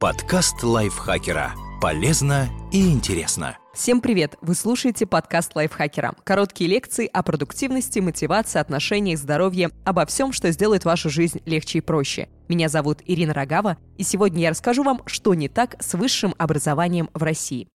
Подкаст лайфхакера. Полезно и интересно. Всем привет! Вы слушаете подкаст лайфхакера. Короткие лекции о продуктивности, мотивации, отношениях, здоровье, обо всем, что сделает вашу жизнь легче и проще. Меня зовут Ирина Рогава, и сегодня я расскажу вам, что не так с высшим образованием в России.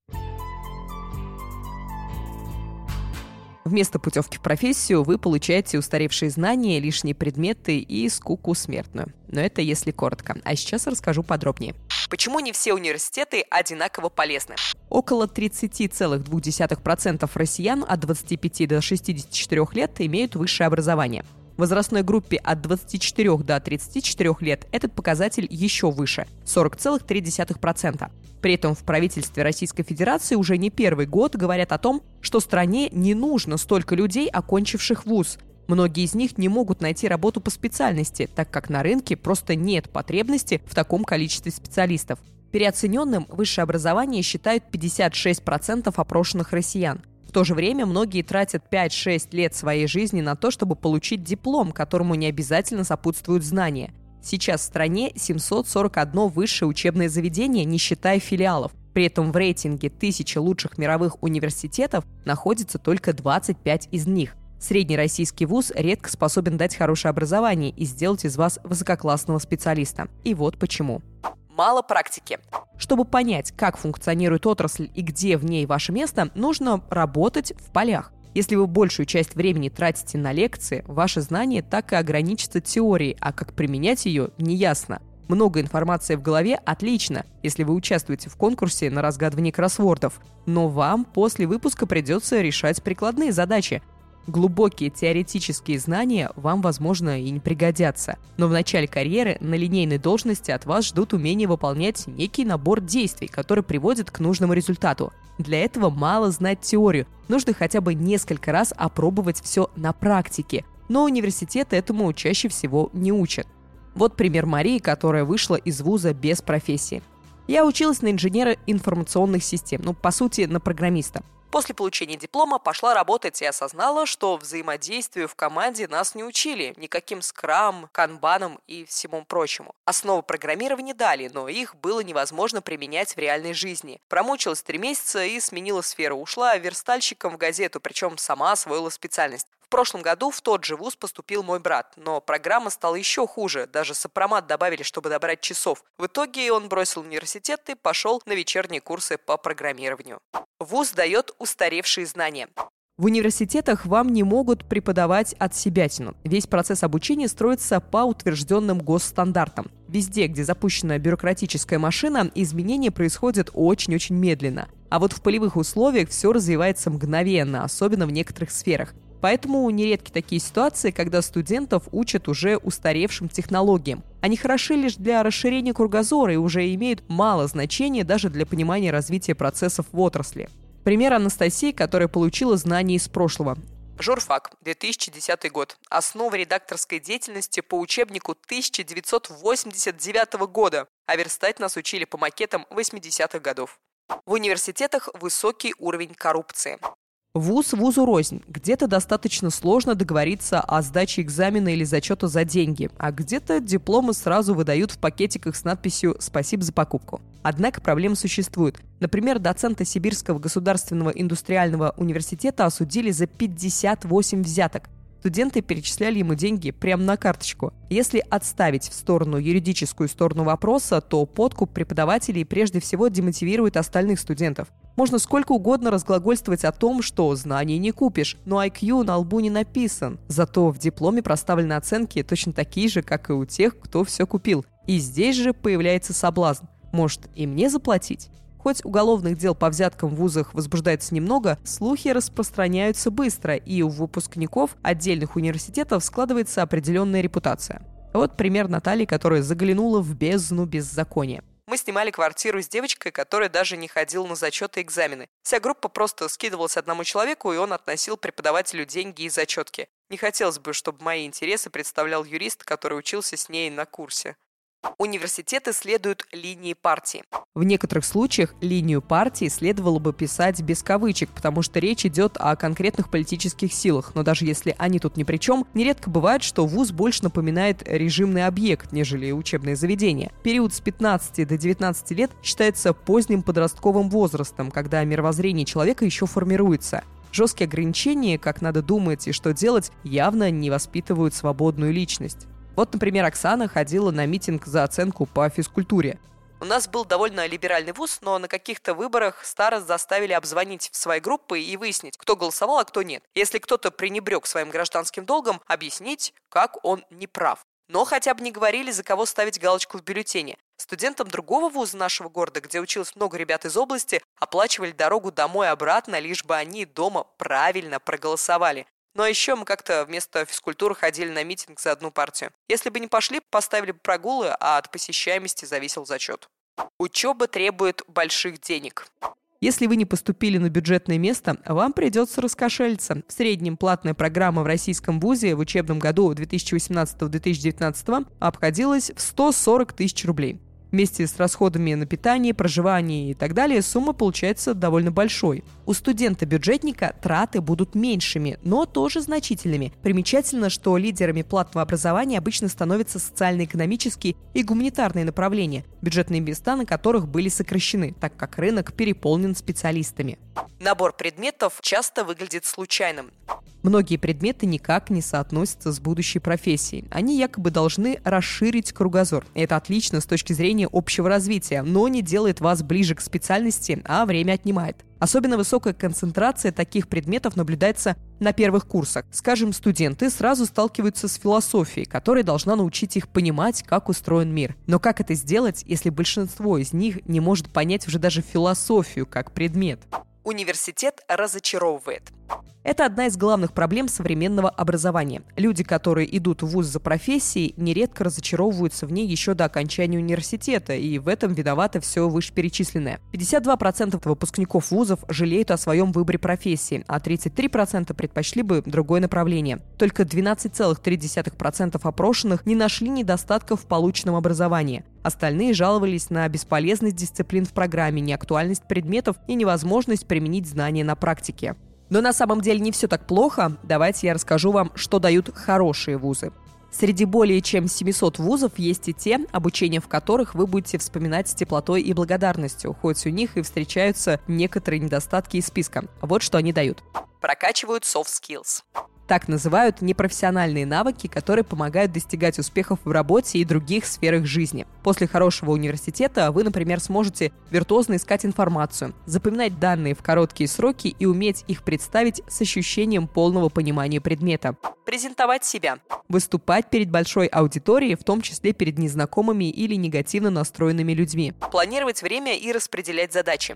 Вместо путевки в профессию вы получаете устаревшие знания, лишние предметы и скуку смертную. Но это если коротко. А сейчас расскажу подробнее. Почему не все университеты одинаково полезны? Около 30,2% россиян от 25 до 64 лет имеют высшее образование. В возрастной группе от 24 до 34 лет этот показатель еще выше – 40,3%. При этом в правительстве Российской Федерации уже не первый год говорят о том, что стране не нужно столько людей, окончивших вуз. Многие из них не могут найти работу по специальности, так как на рынке просто нет потребности в таком количестве специалистов. Переоцененным высшее образование считают 56% опрошенных россиян. То же время многие тратят 5-6 лет своей жизни на то, чтобы получить диплом, которому не обязательно сопутствуют знания. Сейчас в стране 741 высшее учебное заведение, не считая филиалов. При этом в рейтинге тысячи лучших мировых университетов находится только 25 из них – Средний российский вуз редко способен дать хорошее образование и сделать из вас высококлассного специалиста. И вот почему. Мало практики. Чтобы понять, как функционирует отрасль и где в ней ваше место, нужно работать в полях. Если вы большую часть времени тратите на лекции, ваши знания так и ограничатся теорией, а как применять ее – неясно. Много информации в голове – отлично, если вы участвуете в конкурсе на разгадывание кроссвордов. Но вам после выпуска придется решать прикладные задачи, Глубокие теоретические знания вам, возможно, и не пригодятся, но в начале карьеры на линейной должности от вас ждут умение выполнять некий набор действий, который приводит к нужному результату. Для этого мало знать теорию, нужно хотя бы несколько раз опробовать все на практике, но университеты этому чаще всего не учат. Вот пример Марии, которая вышла из вуза без профессии. Я училась на инженера информационных систем, ну, по сути, на программиста. После получения диплома пошла работать и осознала, что взаимодействию в команде нас не учили никаким скрам, канбаном и всему прочему. Основы программирования дали, но их было невозможно применять в реальной жизни. Промучилась три месяца и сменила сферу. Ушла верстальщиком в газету, причем сама освоила специальность. В прошлом году в тот же вуз поступил мой брат, но программа стала еще хуже, даже сопромат добавили, чтобы добрать часов. В итоге он бросил университет и пошел на вечерние курсы по программированию. Вуз дает устаревшие знания. В университетах вам не могут преподавать от себятину. Весь процесс обучения строится по утвержденным госстандартам. Везде, где запущена бюрократическая машина, изменения происходят очень-очень медленно. А вот в полевых условиях все развивается мгновенно, особенно в некоторых сферах. Поэтому нередки такие ситуации, когда студентов учат уже устаревшим технологиям. Они хороши лишь для расширения кругозора и уже имеют мало значения даже для понимания развития процессов в отрасли. Пример Анастасии, которая получила знания из прошлого. Журфак, 2010 год. Основа редакторской деятельности по учебнику 1989 года. А верстать нас учили по макетам 80-х годов. В университетах высокий уровень коррупции. Вуз вузу рознь. Где-то достаточно сложно договориться о сдаче экзамена или зачета за деньги, а где-то дипломы сразу выдают в пакетиках с надписью «Спасибо за покупку». Однако проблемы существуют. Например, доцента Сибирского государственного индустриального университета осудили за 58 взяток студенты перечисляли ему деньги прямо на карточку. Если отставить в сторону юридическую сторону вопроса, то подкуп преподавателей прежде всего демотивирует остальных студентов. Можно сколько угодно разглагольствовать о том, что знаний не купишь, но IQ на лбу не написан. Зато в дипломе проставлены оценки точно такие же, как и у тех, кто все купил. И здесь же появляется соблазн. Может, и мне заплатить? Хоть уголовных дел по взяткам в вузах возбуждается немного, слухи распространяются быстро, и у выпускников отдельных университетов складывается определенная репутация. Вот пример Натальи, которая заглянула в бездну беззакония. Мы снимали квартиру с девочкой, которая даже не ходила на зачеты и экзамены. Вся группа просто скидывалась одному человеку, и он относил преподавателю деньги и зачетки. Не хотелось бы, чтобы мои интересы представлял юрист, который учился с ней на курсе. Университеты следуют линии партии. В некоторых случаях линию партии следовало бы писать без кавычек, потому что речь идет о конкретных политических силах. Но даже если они тут ни при чем, нередко бывает, что вуз больше напоминает режимный объект, нежели учебное заведение. Период с 15 до 19 лет считается поздним подростковым возрастом, когда мировоззрение человека еще формируется. Жесткие ограничения, как надо думать и что делать, явно не воспитывают свободную личность. Вот, например, Оксана ходила на митинг за оценку по физкультуре. У нас был довольно либеральный вуз, но на каких-то выборах старост заставили обзвонить в свои группы и выяснить, кто голосовал, а кто нет. Если кто-то пренебрег своим гражданским долгом, объяснить, как он не прав. Но хотя бы не говорили, за кого ставить галочку в бюллетене. Студентам другого вуза нашего города, где училось много ребят из области, оплачивали дорогу домой-обратно, лишь бы они дома правильно проголосовали. А еще мы как-то вместо физкультуры ходили на митинг за одну партию. Если бы не пошли, поставили бы прогулы, а от посещаемости зависел зачет. Учеба требует больших денег. Если вы не поступили на бюджетное место, вам придется раскошелиться. В среднем платная программа в российском вузе в учебном году 2018-2019 обходилась в 140 тысяч рублей. Вместе с расходами на питание, проживание и так далее сумма получается довольно большой. У студента-бюджетника траты будут меньшими, но тоже значительными. Примечательно, что лидерами платного образования обычно становятся социально-экономические и гуманитарные направления, бюджетные места на которых были сокращены, так как рынок переполнен специалистами. Набор предметов часто выглядит случайным. Многие предметы никак не соотносятся с будущей профессией. Они якобы должны расширить кругозор. Это отлично с точки зрения общего развития, но не делает вас ближе к специальности, а время отнимает. Особенно высокая концентрация таких предметов наблюдается на первых курсах. Скажем, студенты сразу сталкиваются с философией, которая должна научить их понимать, как устроен мир. Но как это сделать, если большинство из них не может понять уже даже философию как предмет? Университет разочаровывает. Это одна из главных проблем современного образования. Люди, которые идут в ВУЗ за профессией, нередко разочаровываются в ней еще до окончания университета, и в этом виновато все вышеперечисленное. 52% выпускников вузов жалеют о своем выборе профессии, а 33% предпочли бы другое направление. Только 12,3% опрошенных не нашли недостатков в полученном образовании. Остальные жаловались на бесполезность дисциплин в программе, неактуальность предметов и невозможность применить знания на практике. Но на самом деле не все так плохо. Давайте я расскажу вам, что дают хорошие вузы. Среди более чем 700 вузов есть и те, обучение в которых вы будете вспоминать с теплотой и благодарностью, хоть у них и встречаются некоторые недостатки из списка. Вот что они дают. Прокачивают soft skills. Так называют непрофессиональные навыки, которые помогают достигать успехов в работе и других сферах жизни. После хорошего университета вы, например, сможете виртуозно искать информацию, запоминать данные в короткие сроки и уметь их представить с ощущением полного понимания предмета. Презентовать себя. Выступать перед большой аудиторией, в том числе перед незнакомыми или негативно настроенными людьми. Планировать время и распределять задачи.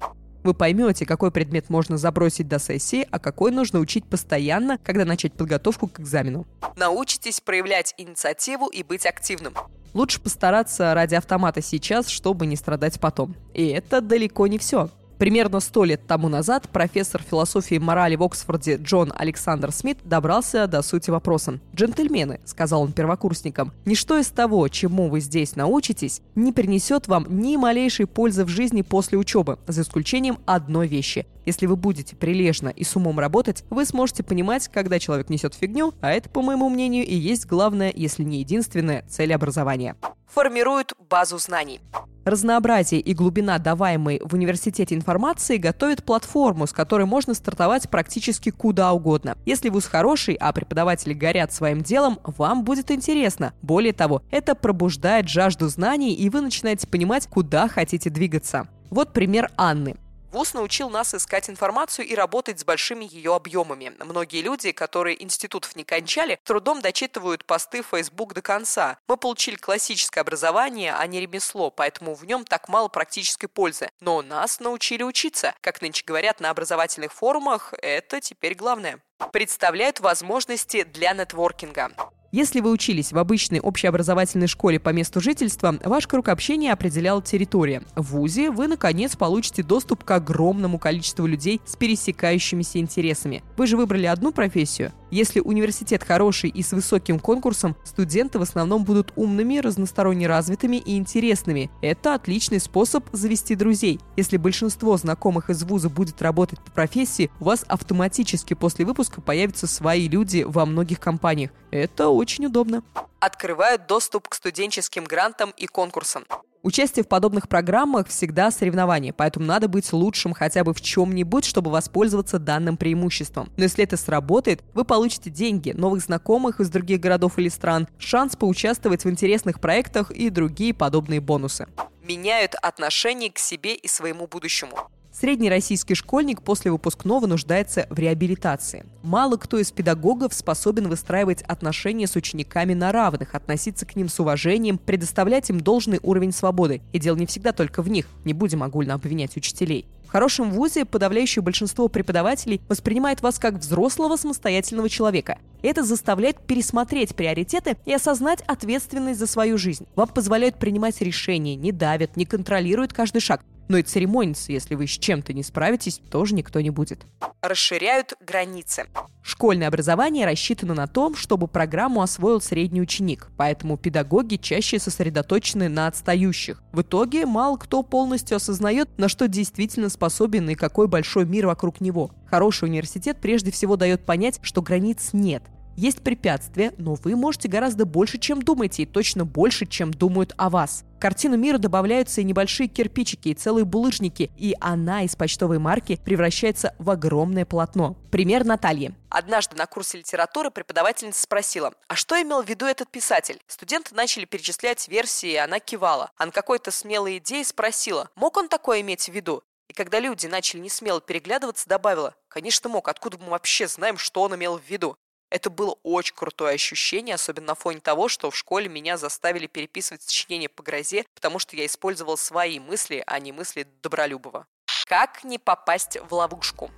Вы поймете, какой предмет можно забросить до сессии, а какой нужно учить постоянно, когда начать подготовку к экзамену. Научитесь проявлять инициативу и быть активным. Лучше постараться ради автомата сейчас, чтобы не страдать потом. И это далеко не все. Примерно сто лет тому назад профессор философии и морали в Оксфорде Джон Александр Смит добрался до сути вопроса. «Джентльмены», — сказал он первокурсникам, — «ничто из того, чему вы здесь научитесь, не принесет вам ни малейшей пользы в жизни после учебы, за исключением одной вещи. Если вы будете прилежно и с умом работать, вы сможете понимать, когда человек несет фигню, а это, по моему мнению, и есть главная, если не единственная, цель образования. Формируют базу знаний. Разнообразие и глубина даваемой в университете информации готовят платформу, с которой можно стартовать практически куда угодно. Если вуз хороший, а преподаватели горят своим делом, вам будет интересно. Более того, это пробуждает жажду знаний, и вы начинаете понимать, куда хотите двигаться. Вот пример Анны. ВУЗ научил нас искать информацию и работать с большими ее объемами. Многие люди, которые институтов не кончали, трудом дочитывают посты в Facebook до конца. Мы получили классическое образование, а не ремесло, поэтому в нем так мало практической пользы. Но нас научили учиться. Как нынче говорят на образовательных форумах, это теперь главное. Представляют возможности для нетворкинга. Если вы учились в обычной общеобразовательной школе по месту жительства, ваш круг общения определял территория. В ВУЗе вы, наконец, получите доступ к огромному количеству людей с пересекающимися интересами. Вы же выбрали одну профессию. Если университет хороший и с высоким конкурсом, студенты в основном будут умными, разносторонне развитыми и интересными. Это отличный способ завести друзей. Если большинство знакомых из вуза будет работать по профессии, у вас автоматически после выпуска появятся свои люди во многих компаниях. Это очень удобно. Открывают доступ к студенческим грантам и конкурсам. Участие в подобных программах всегда соревнование, поэтому надо быть лучшим хотя бы в чем-нибудь, чтобы воспользоваться данным преимуществом. Но если это сработает, вы получите деньги, новых знакомых из других городов или стран, шанс поучаствовать в интересных проектах и другие подобные бонусы. Меняют отношение к себе и своему будущему. Средний российский школьник после выпускного нуждается в реабилитации. Мало кто из педагогов способен выстраивать отношения с учениками на равных, относиться к ним с уважением, предоставлять им должный уровень свободы. И дело не всегда только в них, не будем огульно обвинять учителей. В хорошем вузе подавляющее большинство преподавателей воспринимает вас как взрослого самостоятельного человека. Это заставляет пересмотреть приоритеты и осознать ответственность за свою жизнь. Вам позволяют принимать решения, не давят, не контролируют каждый шаг но и церемониться, если вы с чем-то не справитесь, тоже никто не будет. Расширяют границы. Школьное образование рассчитано на том, чтобы программу освоил средний ученик, поэтому педагоги чаще сосредоточены на отстающих. В итоге мало кто полностью осознает, на что действительно способен и какой большой мир вокруг него. Хороший университет прежде всего дает понять, что границ нет, есть препятствия, но вы можете гораздо больше, чем думаете, и точно больше, чем думают о вас. В картину мира добавляются и небольшие кирпичики, и целые булыжники, и она из почтовой марки превращается в огромное полотно. Пример Натальи. Однажды на курсе литературы преподавательница спросила, а что имел в виду этот писатель? Студенты начали перечислять версии, и она кивала. А на какой-то смелой идее спросила, мог он такое иметь в виду? И когда люди начали несмело переглядываться, добавила, конечно мог, откуда мы вообще знаем, что он имел в виду? Это было очень крутое ощущение, особенно на фоне того, что в школе меня заставили переписывать сочинения по грозе, потому что я использовал свои мысли, а не мысли Добролюбова. Как не попасть в ловушку?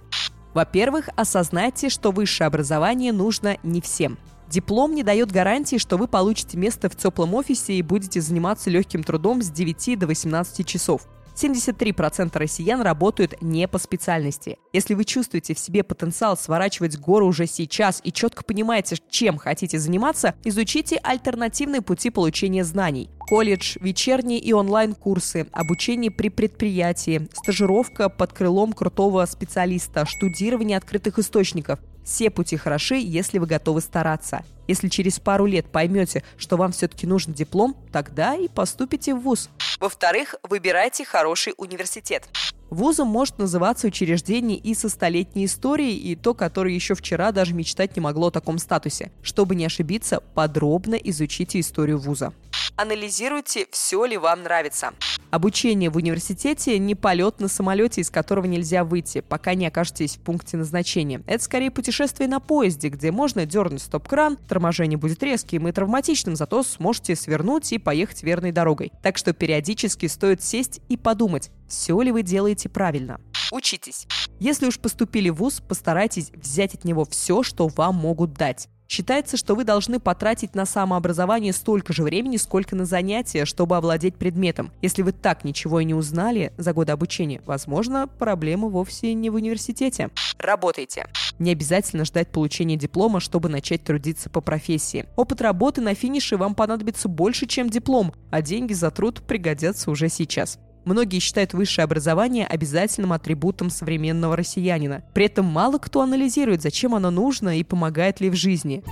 Во-первых, осознайте, что высшее образование нужно не всем. Диплом не дает гарантии, что вы получите место в теплом офисе и будете заниматься легким трудом с 9 до 18 часов. 73% россиян работают не по специальности. Если вы чувствуете в себе потенциал сворачивать гору уже сейчас и четко понимаете, чем хотите заниматься, изучите альтернативные пути получения знаний. Колледж, вечерние и онлайн-курсы, обучение при предприятии, стажировка под крылом крутого специалиста, штудирование открытых источников. Все пути хороши, если вы готовы стараться. Если через пару лет поймете, что вам все-таки нужен диплом, тогда и поступите в ВУЗ. Во-вторых, выбирайте хороший университет. Вузом может называться учреждение и со столетней историей, и то, которое еще вчера даже мечтать не могло о таком статусе. Чтобы не ошибиться, подробно изучите историю вуза. Анализируйте, все ли вам нравится. Обучение в университете не полет на самолете, из которого нельзя выйти, пока не окажетесь в пункте назначения. Это скорее путешествие на поезде, где можно дернуть стоп-кран, торможение будет резким и травматичным, зато сможете свернуть и поехать верной дорогой. Так что периодически стоит сесть и подумать, все ли вы делаете правильно. Учитесь. Если уж поступили в ВУЗ, постарайтесь взять от него все, что вам могут дать. Считается, что вы должны потратить на самообразование столько же времени, сколько на занятия, чтобы овладеть предметом. Если вы так ничего и не узнали за годы обучения, возможно, проблема вовсе не в университете. Работайте. Не обязательно ждать получения диплома, чтобы начать трудиться по профессии. Опыт работы на финише вам понадобится больше, чем диплом, а деньги за труд пригодятся уже сейчас. Многие считают высшее образование обязательным атрибутом современного россиянина. При этом мало кто анализирует, зачем оно нужно и помогает ли в жизни.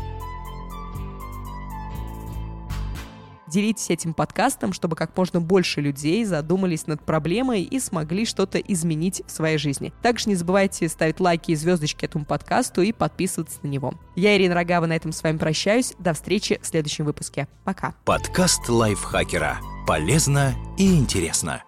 Делитесь этим подкастом, чтобы как можно больше людей задумались над проблемой и смогли что-то изменить в своей жизни. Также не забывайте ставить лайки и звездочки этому подкасту и подписываться на него. Я, Ирина Рогава, на этом с вами прощаюсь. До встречи в следующем выпуске. Пока. Подкаст лайфхакера. Полезно и интересно.